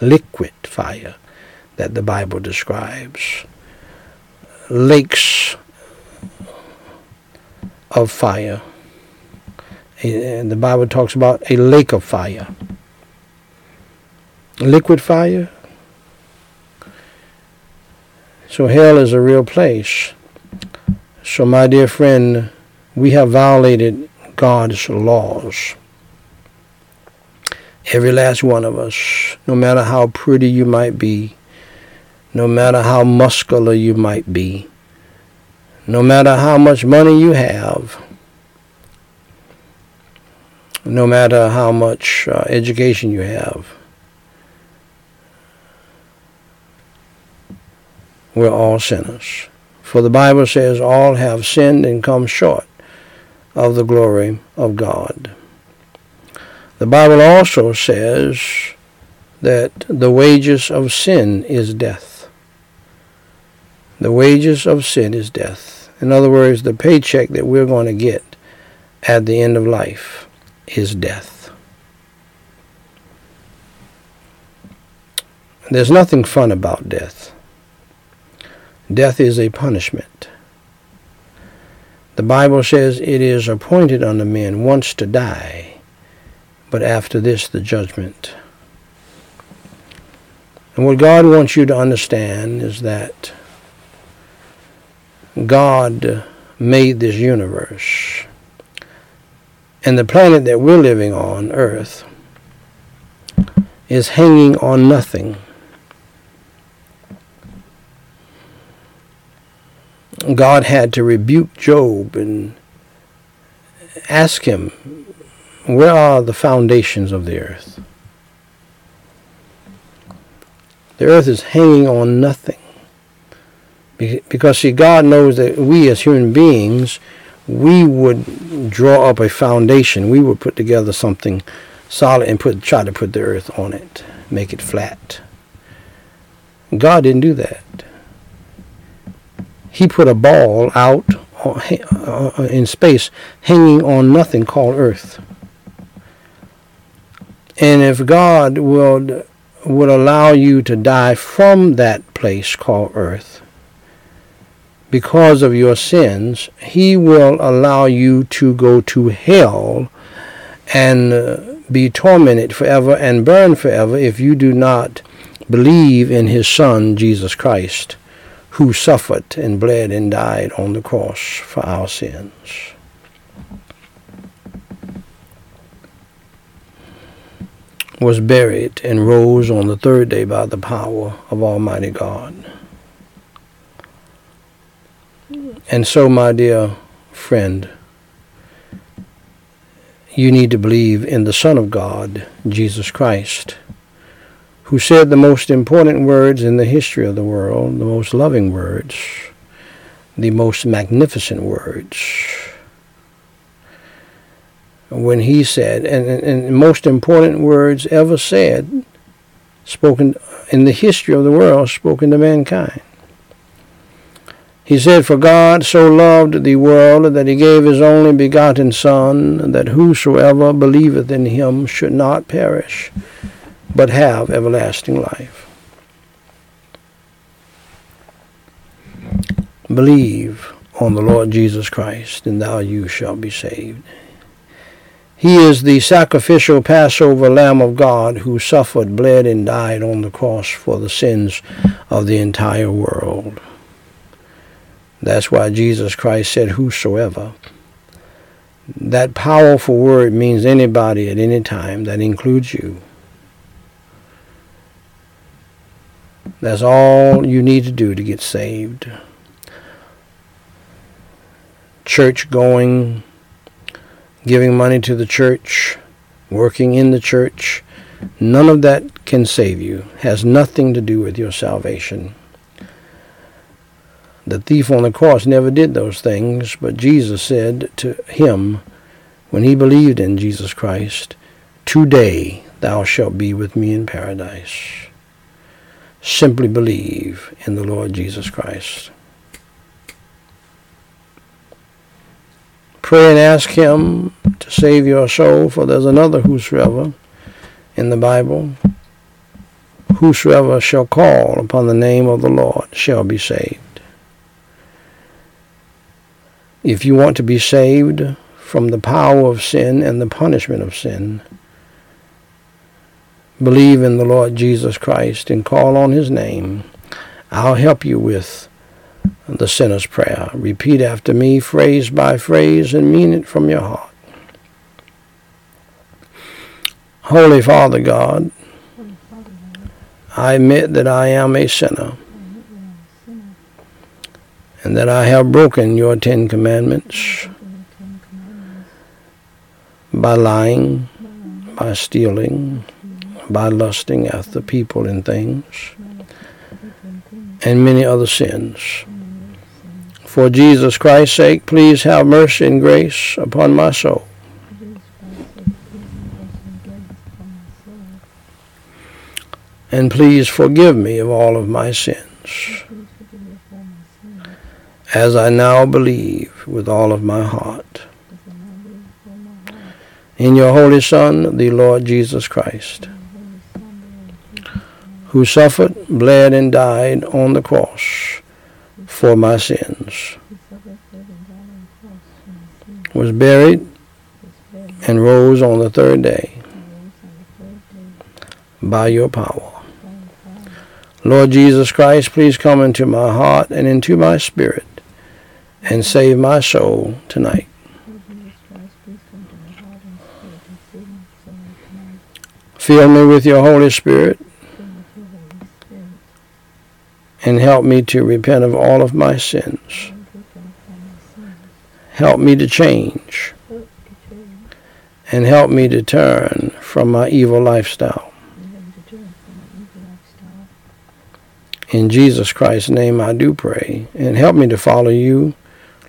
Liquid fire that the Bible describes. Lakes of fire. And the Bible talks about a lake of fire. Liquid fire. So hell is a real place. So my dear friend, we have violated God's laws. Every last one of us, no matter how pretty you might be, no matter how muscular you might be, no matter how much money you have, no matter how much uh, education you have, we're all sinners. For the Bible says all have sinned and come short of the glory of God. The Bible also says that the wages of sin is death. The wages of sin is death. In other words, the paycheck that we're going to get at the end of life is death. There's nothing fun about death. Death is a punishment. The Bible says it is appointed unto men once to die, but after this the judgment. And what God wants you to understand is that God made this universe. And the planet that we're living on, Earth, is hanging on nothing. God had to rebuke Job and ask him, Where are the foundations of the earth? The earth is hanging on nothing. Because, see, God knows that we as human beings, we would draw up a foundation. We would put together something solid and put try to put the earth on it, make it flat. God didn't do that he put a ball out uh, in space hanging on nothing called earth. And if God would would allow you to die from that place called earth because of your sins, he will allow you to go to hell and uh, be tormented forever and burn forever if you do not believe in his son Jesus Christ who suffered and bled and died on the cross for our sins. was buried and rose on the third day by the power of Almighty God. And so, my dear friend, you need to believe in the Son of God, Jesus Christ who said the most important words in the history of the world, the most loving words, the most magnificent words. When he said, and, and most important words ever said, spoken in the history of the world, spoken to mankind. He said, For God so loved the world that he gave his only begotten Son, that whosoever believeth in him should not perish, but have everlasting life. Believe on the Lord Jesus Christ, and thou you shall be saved. He is the sacrificial Passover Lamb of God who suffered, bled, and died on the cross for the sins of the entire world. That's why Jesus Christ said, Whosoever. That powerful word means anybody at any time. That includes you. That's all you need to do to get saved. Church going, giving money to the church, working in the church, none of that can save you. Has nothing to do with your salvation. The thief on the cross never did those things, but Jesus said to him, when he believed in Jesus Christ, Today thou shalt be with me in paradise. Simply believe in the Lord Jesus Christ. Pray and ask him to save your soul, for there's another whosoever in the Bible. Whosoever shall call upon the name of the Lord shall be saved. If you want to be saved from the power of sin and the punishment of sin, believe in the Lord Jesus Christ and call on his name. I'll help you with the sinner's prayer. Repeat after me, phrase by phrase, and mean it from your heart. Holy Father God, I admit that I am a sinner and that I have broken your Ten Commandments by lying, by stealing, by lusting after people and things, and many other sins. For Jesus Christ's sake, please have mercy and grace upon my soul. And please forgive me of all of my sins as I now believe with all of my heart. In your Holy Son, the Lord Jesus Christ, who suffered, bled, and died on the cross for my sins, was buried, and rose on the third day by your power. Lord Jesus Christ, please come into my heart and into my spirit and save my soul tonight. Fill me with your Holy Spirit and help me to repent of all of my sins. Help me to change and help me to turn from my evil lifestyle. In Jesus Christ's name I do pray and help me to follow you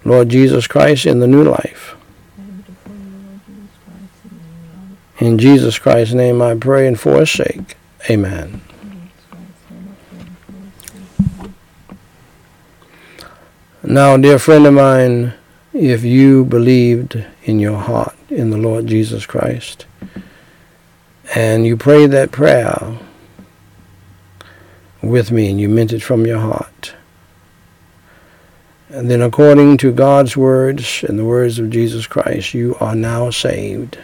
Lord Jesus Christ in the new life. In Jesus Christ's name I pray and for his sake. Amen. Now, dear friend of mine, if you believed in your heart in the Lord Jesus Christ, and you prayed that prayer with me and you meant it from your heart, and then, according to God's words and the words of Jesus Christ, you are now saved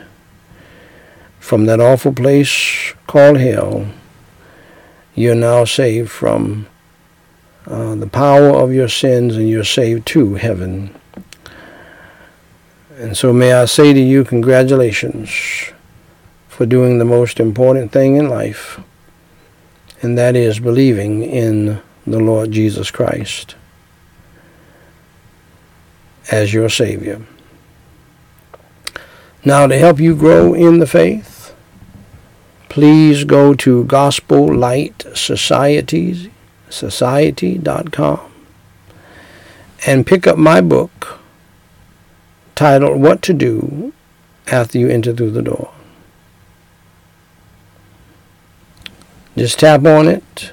from that awful place called hell. You're now saved from uh, the power of your sins, and you're saved to heaven. And so, may I say to you, congratulations for doing the most important thing in life, and that is believing in the Lord Jesus Christ as your Savior. Now, to help you grow in the faith, please go to Gospel Light Society, Society.com and pick up my book titled What to Do After You Enter Through the Door. Just tap on it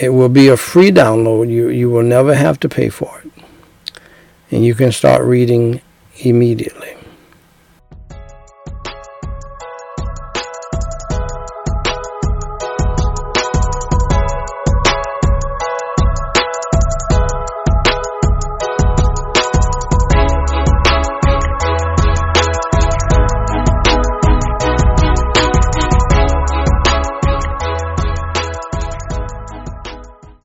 it will be a free download. You, you will never have to pay for it. And you can start reading immediately.